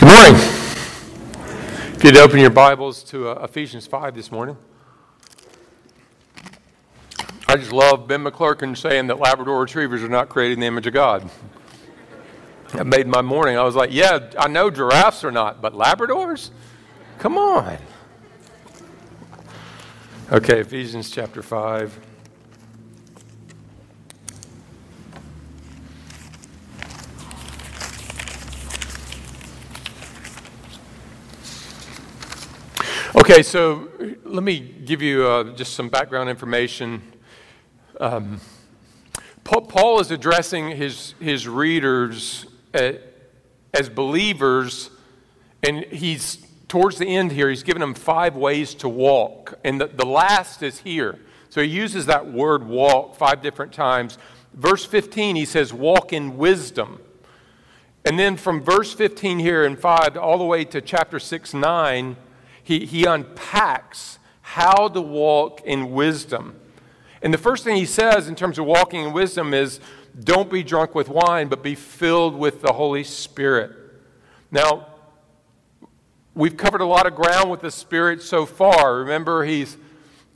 Good morning. If you'd open your Bibles to uh, Ephesians 5 this morning. I just love Ben McClurkin saying that Labrador retrievers are not created in the image of God. That made my morning. I was like, yeah, I know giraffes are not, but Labradors? Come on. Okay, Ephesians chapter 5. Okay, so let me give you uh, just some background information. Um, Paul is addressing his, his readers uh, as believers, and he's towards the end here, he's given them five ways to walk, and the, the last is here. So he uses that word walk five different times. Verse 15, he says, walk in wisdom. And then from verse 15 here in 5 all the way to chapter 6, 9, he, he unpacks how to walk in wisdom. And the first thing he says in terms of walking in wisdom is don't be drunk with wine, but be filled with the Holy Spirit. Now, we've covered a lot of ground with the Spirit so far. Remember, he's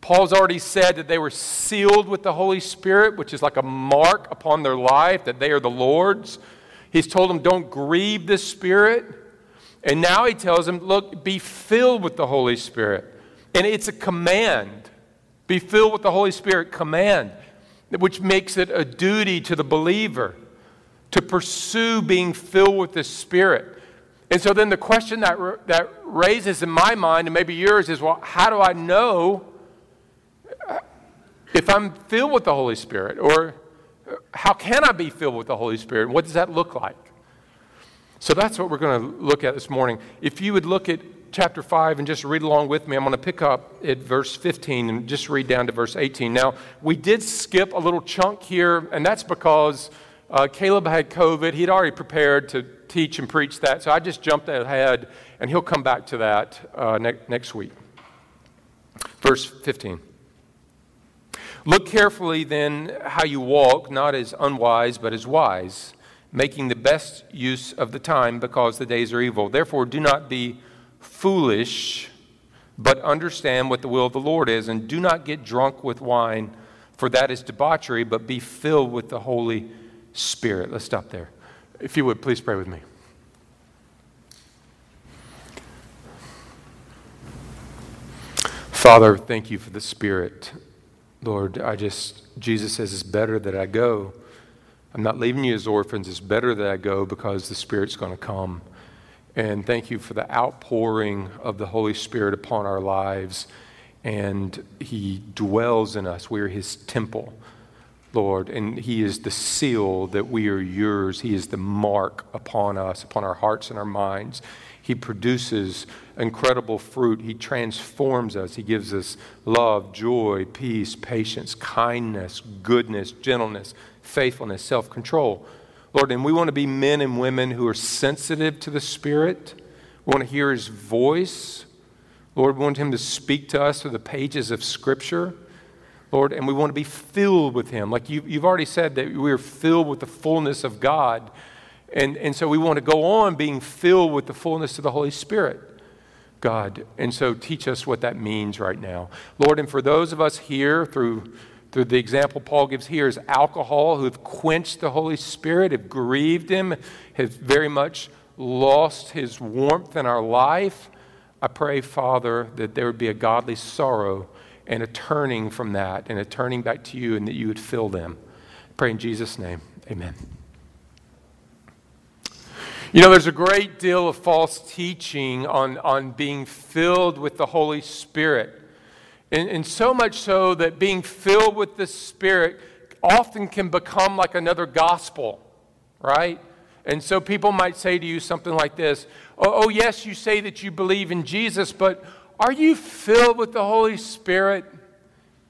Paul's already said that they were sealed with the Holy Spirit, which is like a mark upon their life that they are the Lord's. He's told them, don't grieve the Spirit. And now he tells them, look, be filled with the Holy Spirit. And it's a command. Be filled with the Holy Spirit, command, which makes it a duty to the believer to pursue being filled with the Spirit. And so then the question that, that raises in my mind, and maybe yours, is well, how do I know if I'm filled with the Holy Spirit? Or how can I be filled with the Holy Spirit? What does that look like? So that's what we're going to look at this morning. If you would look at chapter 5 and just read along with me, I'm going to pick up at verse 15 and just read down to verse 18. Now, we did skip a little chunk here, and that's because uh, Caleb had COVID. He'd already prepared to teach and preach that, so I just jumped ahead, and he'll come back to that uh, ne- next week. Verse 15. Look carefully then how you walk, not as unwise, but as wise making the best use of the time because the days are evil. Therefore, do not be foolish, but understand what the will of the Lord is, and do not get drunk with wine, for that is debauchery, but be filled with the Holy Spirit. Let's stop there. If you would, please pray with me. Father, thank you for the Spirit. Lord, I just, Jesus says it's better that I go I'm not leaving you as orphans. It's better that I go because the Spirit's going to come. And thank you for the outpouring of the Holy Spirit upon our lives. And He dwells in us. We are His temple, Lord. And He is the seal that we are yours. He is the mark upon us, upon our hearts and our minds. He produces incredible fruit. He transforms us. He gives us love, joy, peace, patience, kindness, goodness, gentleness, faithfulness, self control. Lord, and we want to be men and women who are sensitive to the Spirit. We want to hear His voice. Lord, we want Him to speak to us through the pages of Scripture. Lord, and we want to be filled with Him. Like you, have already said that we are filled with the fullness of God. And, and so we want to go on being filled with the fullness of the Holy Spirit. God. And so teach us what that means right now. Lord, and for those of us here through through the example Paul gives here is alcohol, who have quenched the Holy Spirit, have grieved him, have very much lost his warmth in our life. I pray, Father, that there would be a godly sorrow and a turning from that and a turning back to you and that you would fill them. I pray in Jesus' name. Amen. You know, there's a great deal of false teaching on, on being filled with the Holy Spirit. And, and so much so that being filled with the Spirit often can become like another gospel, right? And so people might say to you something like this oh, oh, yes, you say that you believe in Jesus, but are you filled with the Holy Spirit?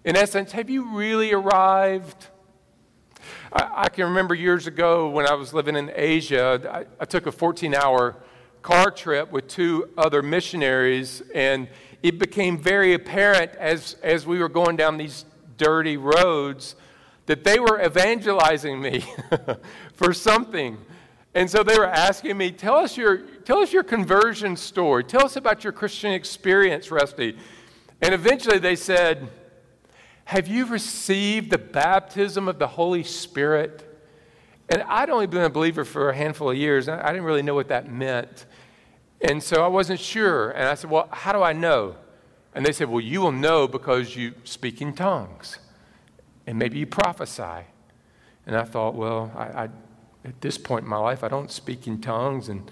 In essence, have you really arrived? I, I can remember years ago when I was living in Asia, I, I took a 14 hour car trip with two other missionaries, and it became very apparent as, as we were going down these dirty roads that they were evangelizing me for something. And so they were asking me, tell us your, tell us your conversion story. Tell us about your Christian experience, Rusty. And eventually they said, Have you received the baptism of the Holy Spirit? And I'd only been a believer for a handful of years. I didn't really know what that meant. And so I wasn't sure. And I said, Well, how do I know? And they said, Well, you will know because you speak in tongues. And maybe you prophesy. And I thought, Well, I, I at this point in my life, I don't speak in tongues. And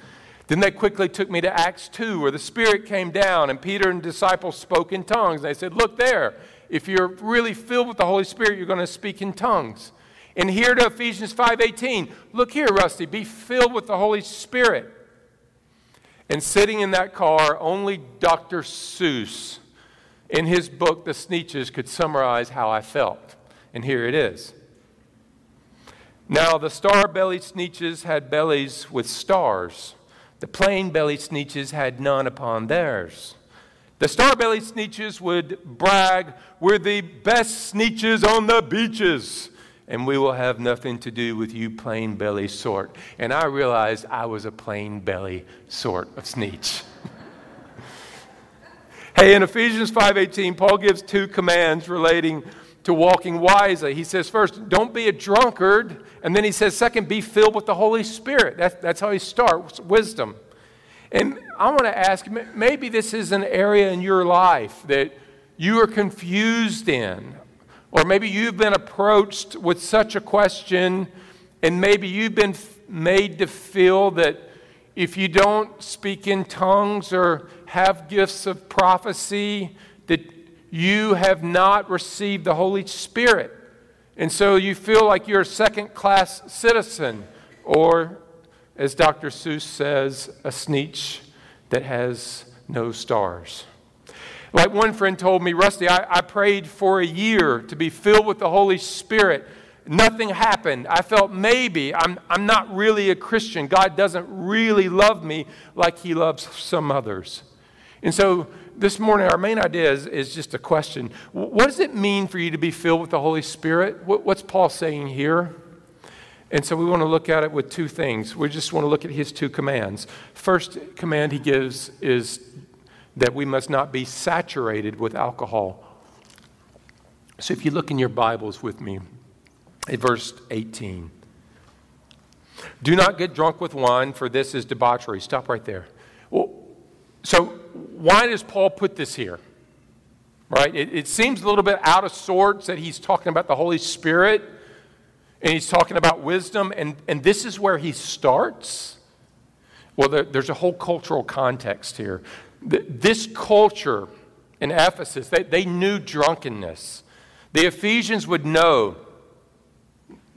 then they quickly took me to Acts 2, where the Spirit came down and Peter and disciples spoke in tongues. And They said, Look there, if you're really filled with the Holy Spirit, you're going to speak in tongues. And here to Ephesians 5:18, look here, Rusty, be filled with the Holy Spirit. And sitting in that car, only Dr. Seuss in his book, The Sneetches, could summarize how I felt. And here it is. Now, the star bellied Sneetches had bellies with stars. The plain bellied Sneetches had none upon theirs. The star bellied Sneetches would brag, We're the best Sneetches on the beaches, and we will have nothing to do with you plain belly sort. And I realized I was a plain belly sort of Sneetch. hey, in Ephesians 5:18, Paul gives two commands relating to walking wisely. He says, first, don't be a drunkard. And then he says, second, be filled with the Holy Spirit. That's, that's how he starts wisdom. And I want to ask maybe this is an area in your life that you are confused in, or maybe you've been approached with such a question, and maybe you've been made to feel that if you don't speak in tongues or have gifts of prophecy, that you have not received the Holy Spirit. And so you feel like you're a second class citizen, or as Dr. Seuss says, a sneetch that has no stars. Like one friend told me, Rusty, I, I prayed for a year to be filled with the Holy Spirit. Nothing happened. I felt maybe I'm, I'm not really a Christian. God doesn't really love me like He loves some others. And so this morning, our main idea is, is just a question. What does it mean for you to be filled with the Holy Spirit? What, what's Paul saying here? And so we want to look at it with two things. We just want to look at his two commands. First command he gives is that we must not be saturated with alcohol. So if you look in your Bibles with me at verse 18, do not get drunk with wine, for this is debauchery. Stop right there. Well, so, why does Paul put this here? Right? It, it, seems a little bit out of sorts that he's talking about the Holy Spirit and he's talking about wisdom, and, and this is where he starts. Well, there, there's a whole cultural context here. This culture in Ephesus, they, they knew drunkenness. The Ephesians would know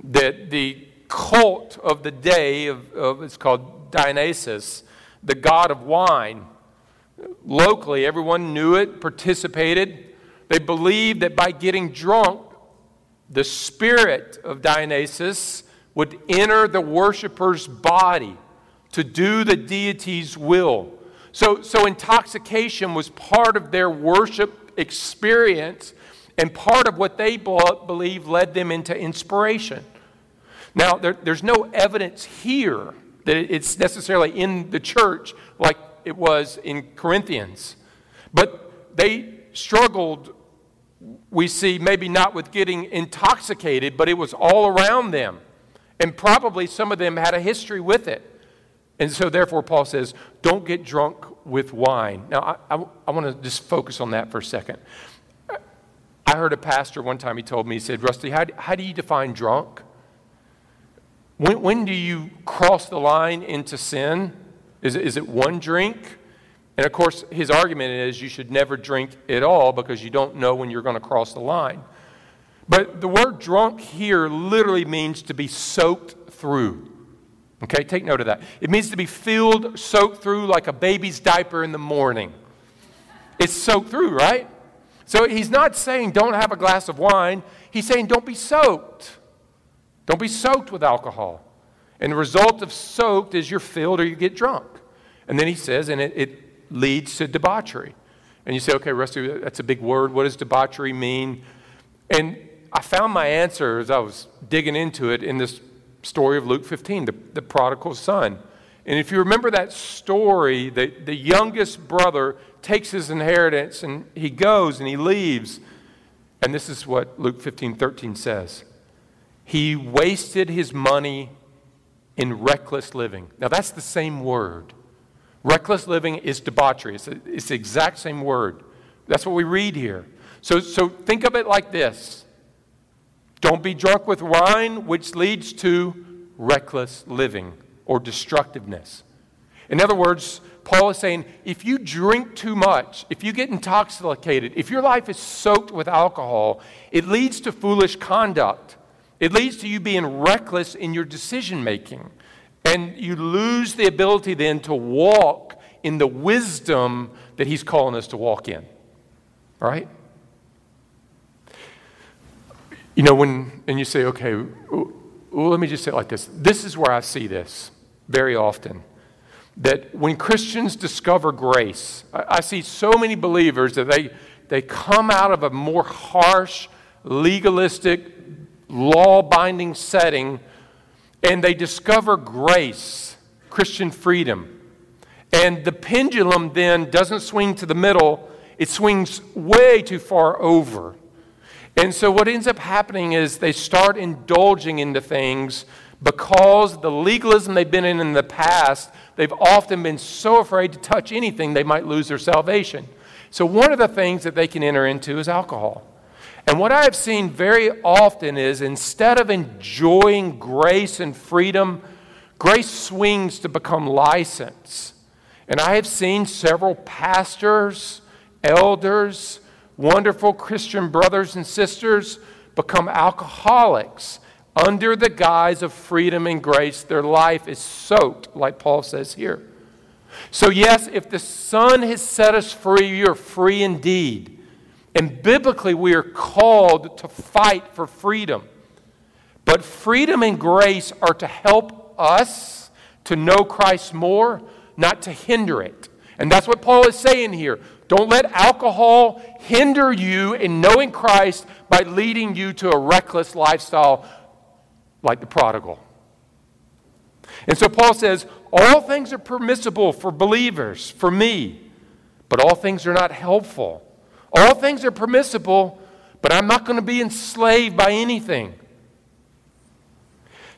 that the cult of the day of, of it's called Dionysus, the god of wine, locally, everyone knew it, participated. They believed that by getting drunk, the spirit of Dionysus would enter the worshiper's body to do the deity's will. So, so intoxication was part of their worship experience and part of what they believe led them into inspiration. Now, there, there's no evidence here that it's necessarily in the church like it was in Corinthians. But they struggled, we see, maybe not with getting intoxicated, but it was all around them. And probably some of them had a history with it. And so, therefore, Paul says, don't get drunk with wine. Now, I, I, I want to just focus on that for a second. I heard a pastor one time, he told me, he said, Rusty, how, how do you define drunk? When, when do you cross the line into sin? Is it, is it one drink? And of course, his argument is you should never drink at all because you don't know when you're going to cross the line. But the word drunk here literally means to be soaked through. Okay, take note of that. It means to be filled, soaked through like a baby's diaper in the morning. It's soaked through, right? So he's not saying don't have a glass of wine. He's saying don't be soaked. Don't be soaked with alcohol. And the result of soaked is you're filled or you get drunk. And then he says, and it, it leads to debauchery. And you say, okay, Rusty, that's a big word. What does debauchery mean? And I found my answer as I was digging into it in this story of Luke 15, the, the prodigal son. And if you remember that story, the, the youngest brother takes his inheritance and he goes and he leaves. And this is what Luke 15 13 says. He wasted his money in reckless living. Now, that's the same word. Reckless living is debauchery, it's, a, it's the exact same word. That's what we read here. So, so think of it like this Don't be drunk with wine, which leads to reckless living or destructiveness. In other words, Paul is saying if you drink too much, if you get intoxicated, if your life is soaked with alcohol, it leads to foolish conduct. It leads to you being reckless in your decision making. And you lose the ability then to walk in the wisdom that he's calling us to walk in. Right? You know, when, and you say, okay, well, let me just say it like this. This is where I see this very often. That when Christians discover grace, I, I see so many believers that they, they come out of a more harsh, legalistic, law binding setting and they discover grace, Christian freedom. And the pendulum then doesn't swing to the middle, it swings way too far over. And so what ends up happening is they start indulging into things because the legalism they've been in in the past, they've often been so afraid to touch anything they might lose their salvation. So one of the things that they can enter into is alcohol. And what I have seen very often is instead of enjoying grace and freedom, grace swings to become license. And I have seen several pastors, elders, wonderful Christian brothers and sisters become alcoholics under the guise of freedom and grace. Their life is soaked, like Paul says here. So, yes, if the Son has set us free, you're free indeed. And biblically, we are called to fight for freedom. But freedom and grace are to help us to know Christ more, not to hinder it. And that's what Paul is saying here. Don't let alcohol hinder you in knowing Christ by leading you to a reckless lifestyle like the prodigal. And so Paul says, All things are permissible for believers, for me, but all things are not helpful. All things are permissible, but I'm not going to be enslaved by anything.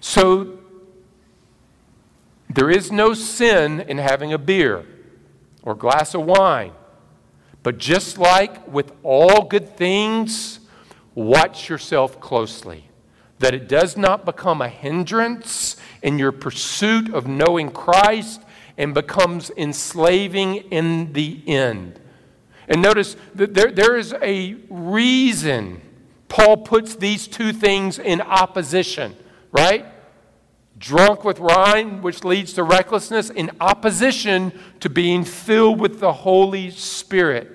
So, there is no sin in having a beer or glass of wine. But just like with all good things, watch yourself closely, that it does not become a hindrance in your pursuit of knowing Christ and becomes enslaving in the end. And notice that there, there is a reason Paul puts these two things in opposition, right? Drunk with wine, which leads to recklessness, in opposition to being filled with the Holy Spirit.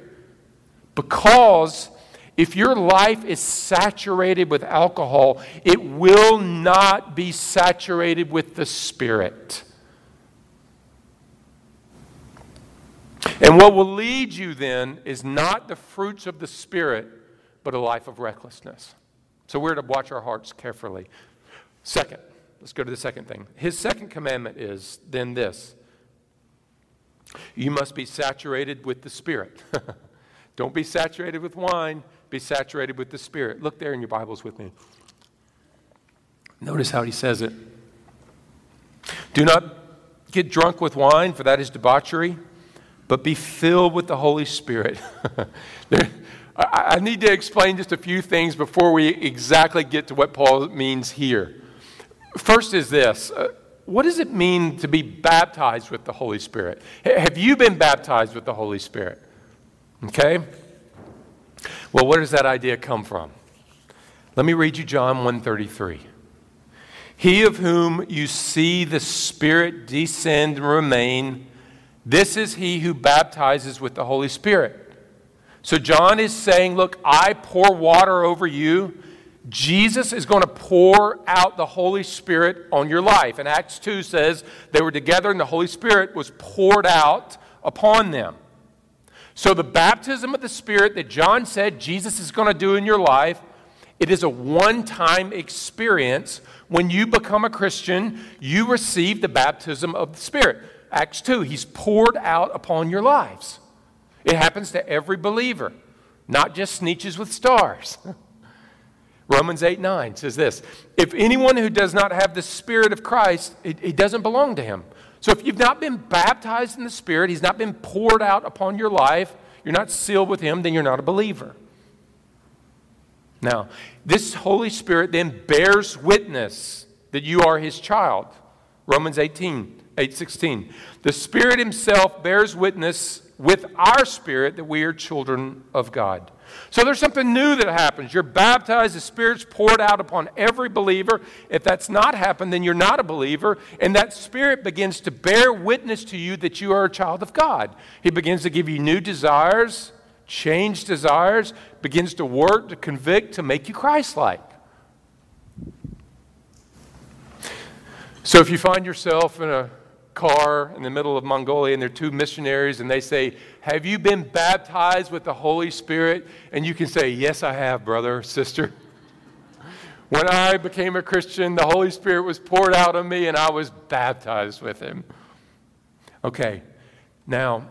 Because if your life is saturated with alcohol, it will not be saturated with the Spirit. And what will lead you then is not the fruits of the Spirit, but a life of recklessness. So we're to watch our hearts carefully. Second, let's go to the second thing. His second commandment is then this you must be saturated with the Spirit. Don't be saturated with wine, be saturated with the Spirit. Look there in your Bibles with me. Notice how he says it. Do not get drunk with wine, for that is debauchery but be filled with the Holy Spirit. there, I, I need to explain just a few things before we exactly get to what Paul means here. First is this uh, what does it mean to be baptized with the Holy Spirit? Have you been baptized with the Holy Spirit? Okay? Well, where does that idea come from? Let me read you John 133. He of whom you see the Spirit descend and remain this is he who baptizes with the Holy Spirit. So John is saying, Look, I pour water over you. Jesus is going to pour out the Holy Spirit on your life. And Acts 2 says they were together and the Holy Spirit was poured out upon them. So the baptism of the Spirit that John said Jesus is going to do in your life It is a one time experience. When you become a Christian, you receive the baptism of the Spirit. Acts 2, He's poured out upon your lives. It happens to every believer, not just sneetches with stars. Romans 8 9 says this If anyone who does not have the Spirit of Christ, he doesn't belong to him. So if you've not been baptized in the Spirit, He's not been poured out upon your life, you're not sealed with Him, then you're not a believer. Now, this Holy Spirit then bears witness that you are His child. Romans 18, 8 16. The Spirit Himself bears witness with our spirit that we are children of God. So there's something new that happens. You're baptized, the Spirit's poured out upon every believer. If that's not happened, then you're not a believer. And that Spirit begins to bear witness to you that you are a child of God. He begins to give you new desires, change desires, begins to work, to convict, to make you Christ like. So if you find yourself in a car in the middle of Mongolia and there are two missionaries and they say, Have you been baptized with the Holy Spirit? And you can say, Yes, I have, brother, sister. When I became a Christian, the Holy Spirit was poured out on me and I was baptized with Him. Okay, now,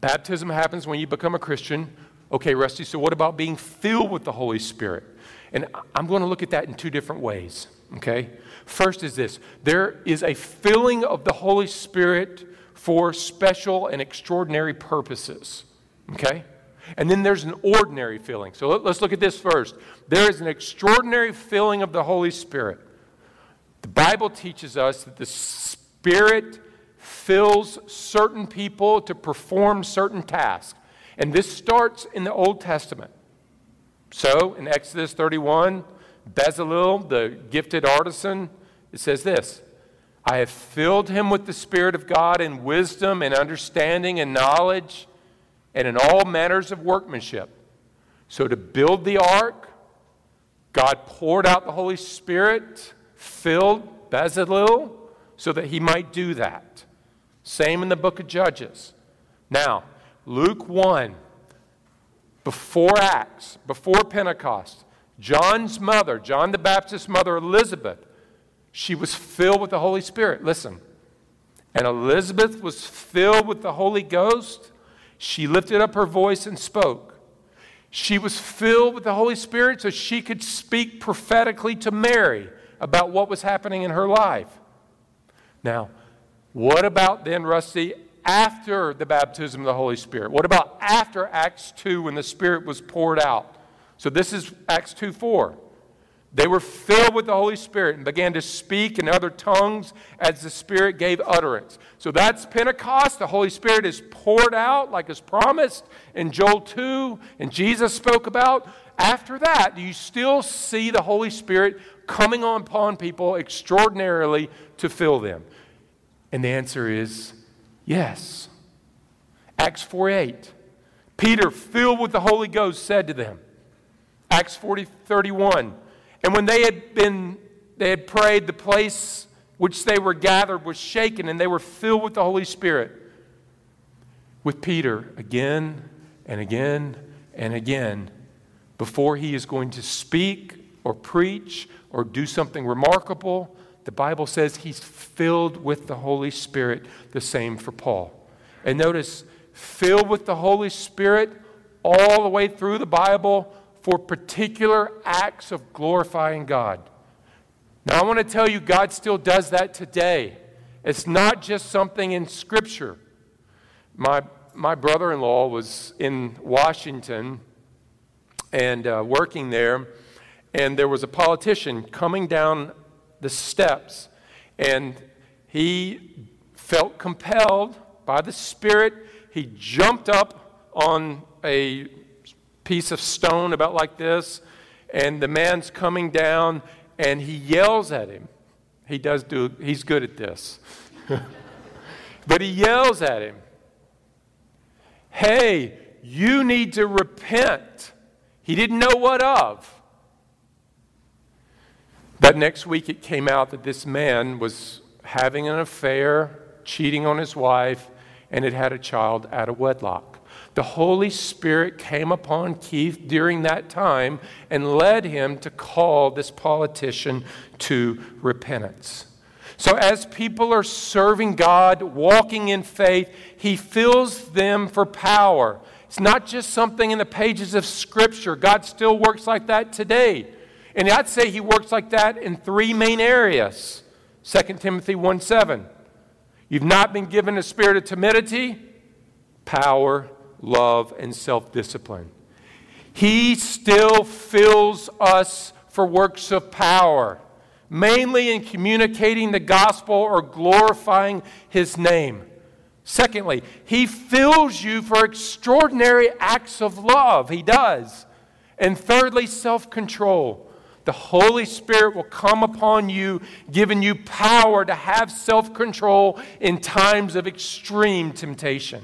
baptism happens when you become a Christian. Okay, Rusty, so what about being filled with the Holy Spirit? And I'm going to look at that in two different ways, okay? First is this there is a filling of the Holy Spirit for special and extraordinary purposes. Okay? And then there's an ordinary filling. So let, us look at this first. There is an extraordinary filling of the Holy Spirit. The Bible teaches us that the Spirit fills certain people to perform certain tasks. And this starts in the Old Testament. So in Exodus 31, Bezalel, the gifted artisan, it says this I have filled him with the Spirit of God in wisdom and understanding and knowledge and in all manners of workmanship. So, to build the ark, God poured out the Holy Spirit, filled Bezalel, so that he might do that. Same in the book of Judges. Now, Luke 1, before Acts, before Pentecost, John's mother, John the Baptist's mother, Elizabeth, she was filled with the Holy Spirit. Listen. And Elizabeth was filled with the Holy Ghost. She lifted up her voice and spoke. She was filled with the Holy Spirit so she could speak prophetically to Mary about what was happening in her life. Now, what about then, Rusty, after the baptism of the Holy Spirit? What about after Acts 2 when the Spirit was poured out? So this is Acts 2 4. They were filled with the Holy Spirit and began to speak in other tongues as the Spirit gave utterance. So that's Pentecost. The Holy Spirit is poured out like is promised in Joel 2 and Jesus spoke about. After that, do you still see the Holy Spirit coming upon people extraordinarily to fill them? And the answer is yes. Acts 4 8. Peter, filled with the Holy Ghost, said to them, Acts 40 31. And when they had been, they had prayed, the place which they were gathered was shaken, and they were filled with the Holy Spirit. With Peter again and again and again, before he is going to speak or preach or do something remarkable, the Bible says he's filled with the Holy Spirit, the same for Paul. And notice, filled with the Holy Spirit all the way through the Bible for particular acts of glorifying God. Now, I want to tell you, God still does that today. It's not just something in Scripture. My, my brother in law was in Washington and uh, working there, and there was a politician coming down the steps, and he felt compelled by the Spirit. He jumped up on a piece of stone about like this, and the man's coming down, and he yells at him. He does do, he's good at this. but he yells at him, Hey, you need to repent. He didn't know what of. That next week it came out that this man was having an affair, cheating on his wife, and had had a child out of wedlock. The Holy Spirit came upon Keith during that time and led him to call this politician to repentance. So, as people are serving God, walking in faith, He fills them for power. It's not just something in the pages of Scripture. God still works like that today. And I'd say He works like that in three main areas 2 Timothy 1 7. You've not been given a spirit of timidity, power, love, and self discipline. He still fills us for works of power mainly in communicating the gospel or glorifying his name. Secondly, he fills you for extraordinary acts of love. He does. And thirdly, self control. The Holy Spirit will come upon you, giving you power to have self control in times of extreme temptation.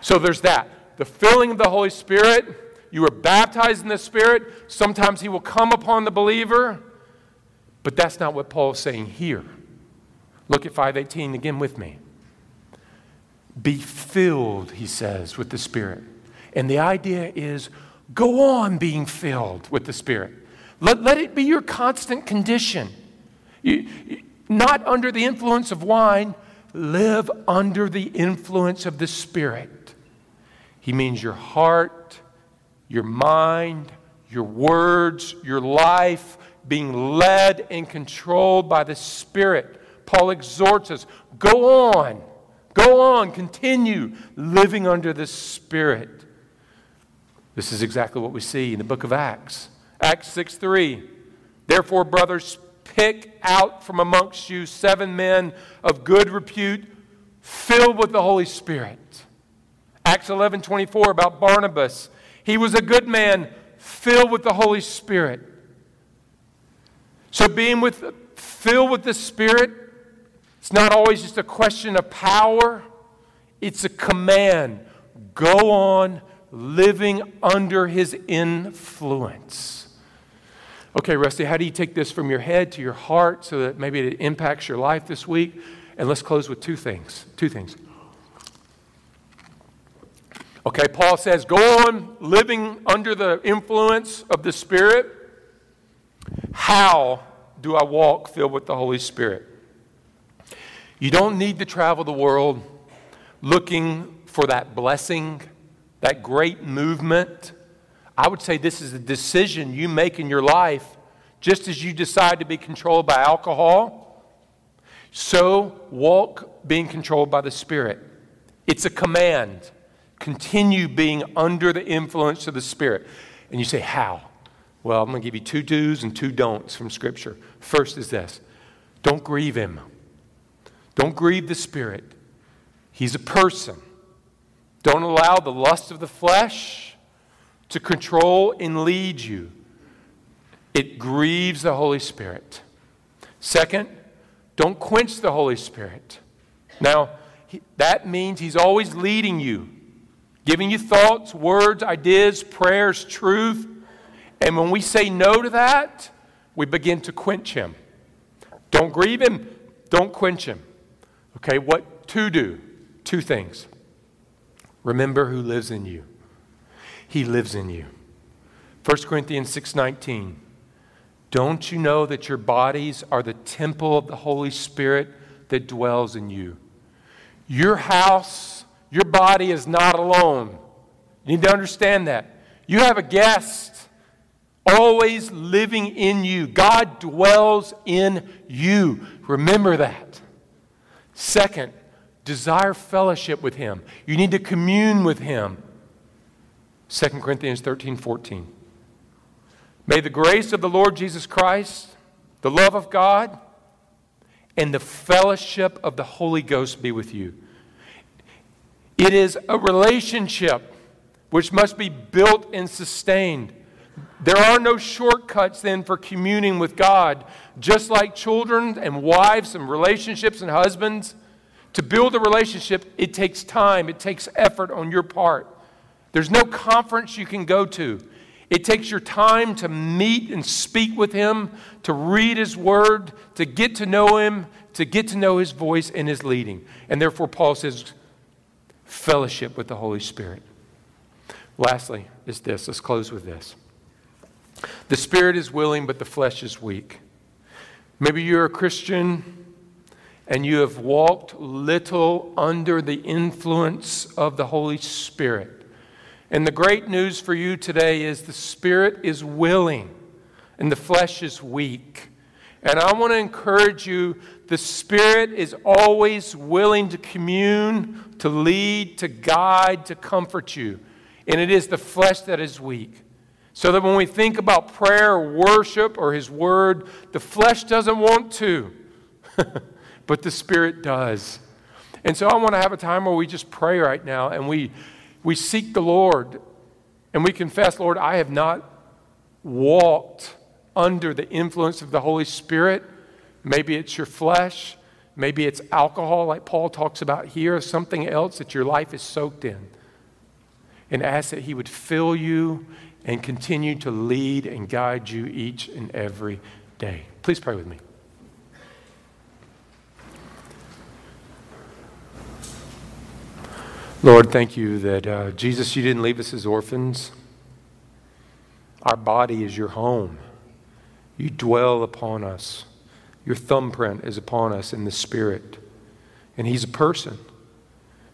So there's that. The filling of the Holy Spirit. You are baptized in the Spirit. Sometimes He will come upon the believer. But that's not what Paul's saying here. Look at 518 again with me. Be filled, he says, with the Spirit. And the idea is go on being filled with the Spirit. Let, let it be your constant condition. You, not under the influence of wine, live under the influence of the Spirit. He means your heart, your mind, your words, your life being led and controlled by the Spirit. Paul exhorts us go on, go on, continue living under the Spirit. This is exactly what we see in the book of Acts. Acts 6 3. Therefore, brothers, pick out from amongst you seven men of good repute, filled with the Holy Spirit. Acts 11 24 about Barnabas. He was a good man, filled with the Holy Spirit. So being with, filled with the Spirit, it's not always just a question of power, it's a command. Go on living under his influence. Okay, Rusty, how do you take this from your head to your heart so that maybe it impacts your life this week? And let's close with two things. Two things. Okay, Paul says, go on living under the influence of the Spirit. How do I walk filled with the Holy Spirit? You don't need to travel the world looking for that blessing, that great movement. I would say this is a decision you make in your life, just as you decide to be controlled by alcohol. So walk being controlled by the Spirit. It's a command. Continue being under the influence of the Spirit. And you say, How? Well, I'm going to give you two do's and two don'ts from Scripture. First is this don't grieve him, don't grieve the Spirit. He's a person. Don't allow the lust of the flesh to control and lead you. It grieves the Holy Spirit. Second, don't quench the Holy Spirit. Now, he, that means He's always leading you, giving you thoughts, words, ideas, prayers, truth. And when we say no to that, we begin to quench him. Don't grieve him, don't quench him. Okay, what to do? Two things. Remember who lives in you. He lives in you. 1 Corinthians 6:19. Don't you know that your bodies are the temple of the Holy Spirit that dwells in you? Your house, your body is not alone. You need to understand that. You have a guest always living in you. God dwells in you. Remember that. Second, desire fellowship with Him. You need to commune with Him. 2 Corinthians 13 14. May the grace of the Lord Jesus Christ, the love of God, and the fellowship of the Holy Ghost be with you. It is a relationship which must be built and sustained. There are no shortcuts then for communing with God. Just like children and wives and relationships and husbands, to build a relationship, it takes time, it takes effort on your part. There's no conference you can go to. It takes your time to meet and speak with Him, to read His Word, to get to know Him, to get to know His voice and His leading. And therefore, Paul says, fellowship with the Holy Spirit. Lastly, is this. Let's close with this. The spirit is willing, but the flesh is weak. Maybe you're a Christian and you have walked little under the influence of the Holy Spirit. And the great news for you today is the Spirit is willing and the flesh is weak. And I want to encourage you the Spirit is always willing to commune, to lead, to guide, to comfort you. And it is the flesh that is weak. So that when we think about prayer or worship or His Word, the flesh doesn't want to. but the Spirit does. And so I want to have a time where we just pray right now and we, we seek the Lord and we confess, Lord, I have not walked under the influence of the Holy Spirit. Maybe it's your flesh. Maybe it's alcohol, like Paul talks about here, or something else that your life is soaked in. And ask that He would fill you and continue to lead and guide you each and every day. Please pray with me. Lord, thank you that uh, Jesus, you didn't leave us as orphans. Our body is your home. You dwell upon us. Your thumbprint is upon us in the Spirit. And He's a person.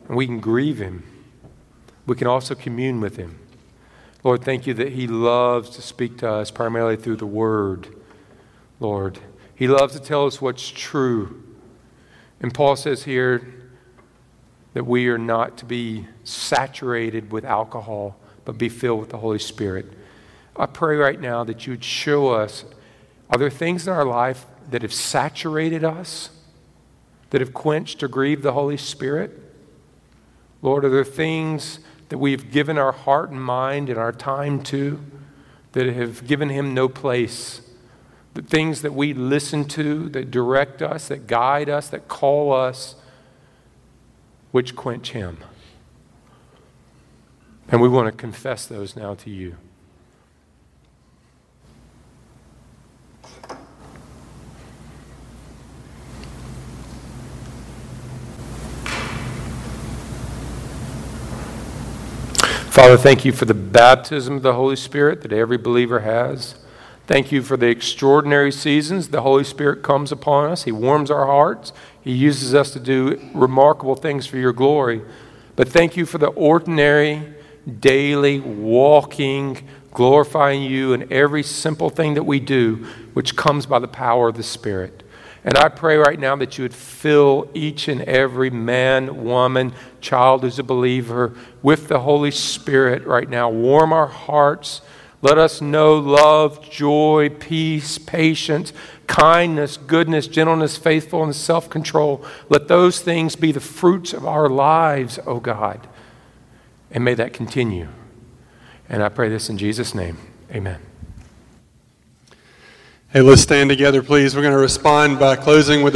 And we can grieve Him. We can also commune with Him. Lord, thank you that He loves to speak to us primarily through the Word. Lord, He loves to tell us what's true. And Paul says here, that we are not to be saturated with alcohol, but be filled with the Holy Spirit. I pray right now that you would show us are there things in our life that have saturated us, that have quenched or grieved the Holy Spirit? Lord, are there things that we've given our heart and mind and our time to that have given Him no place? The things that we listen to, that direct us, that guide us, that call us which quench him. And we want to confess those now to you. Father, thank you for the baptism of the Holy Spirit that every believer has. Thank you for the extraordinary seasons the Holy Spirit comes upon us. He warms our hearts. He uses us to do remarkable things for your glory. But thank you for the ordinary, daily, walking, glorifying you in every simple thing that we do, which comes by the power of the Spirit. And I pray right now that you would fill each and every man, woman, child who's a believer with the Holy Spirit right now. Warm our hearts let us know love, joy, peace, patience, kindness, goodness, gentleness, faithfulness, self control. Let those things be the fruits of our lives, O oh God. And may that continue. And I pray this in Jesus' name. Amen. Hey, let's stand together, please. We're going to respond by closing with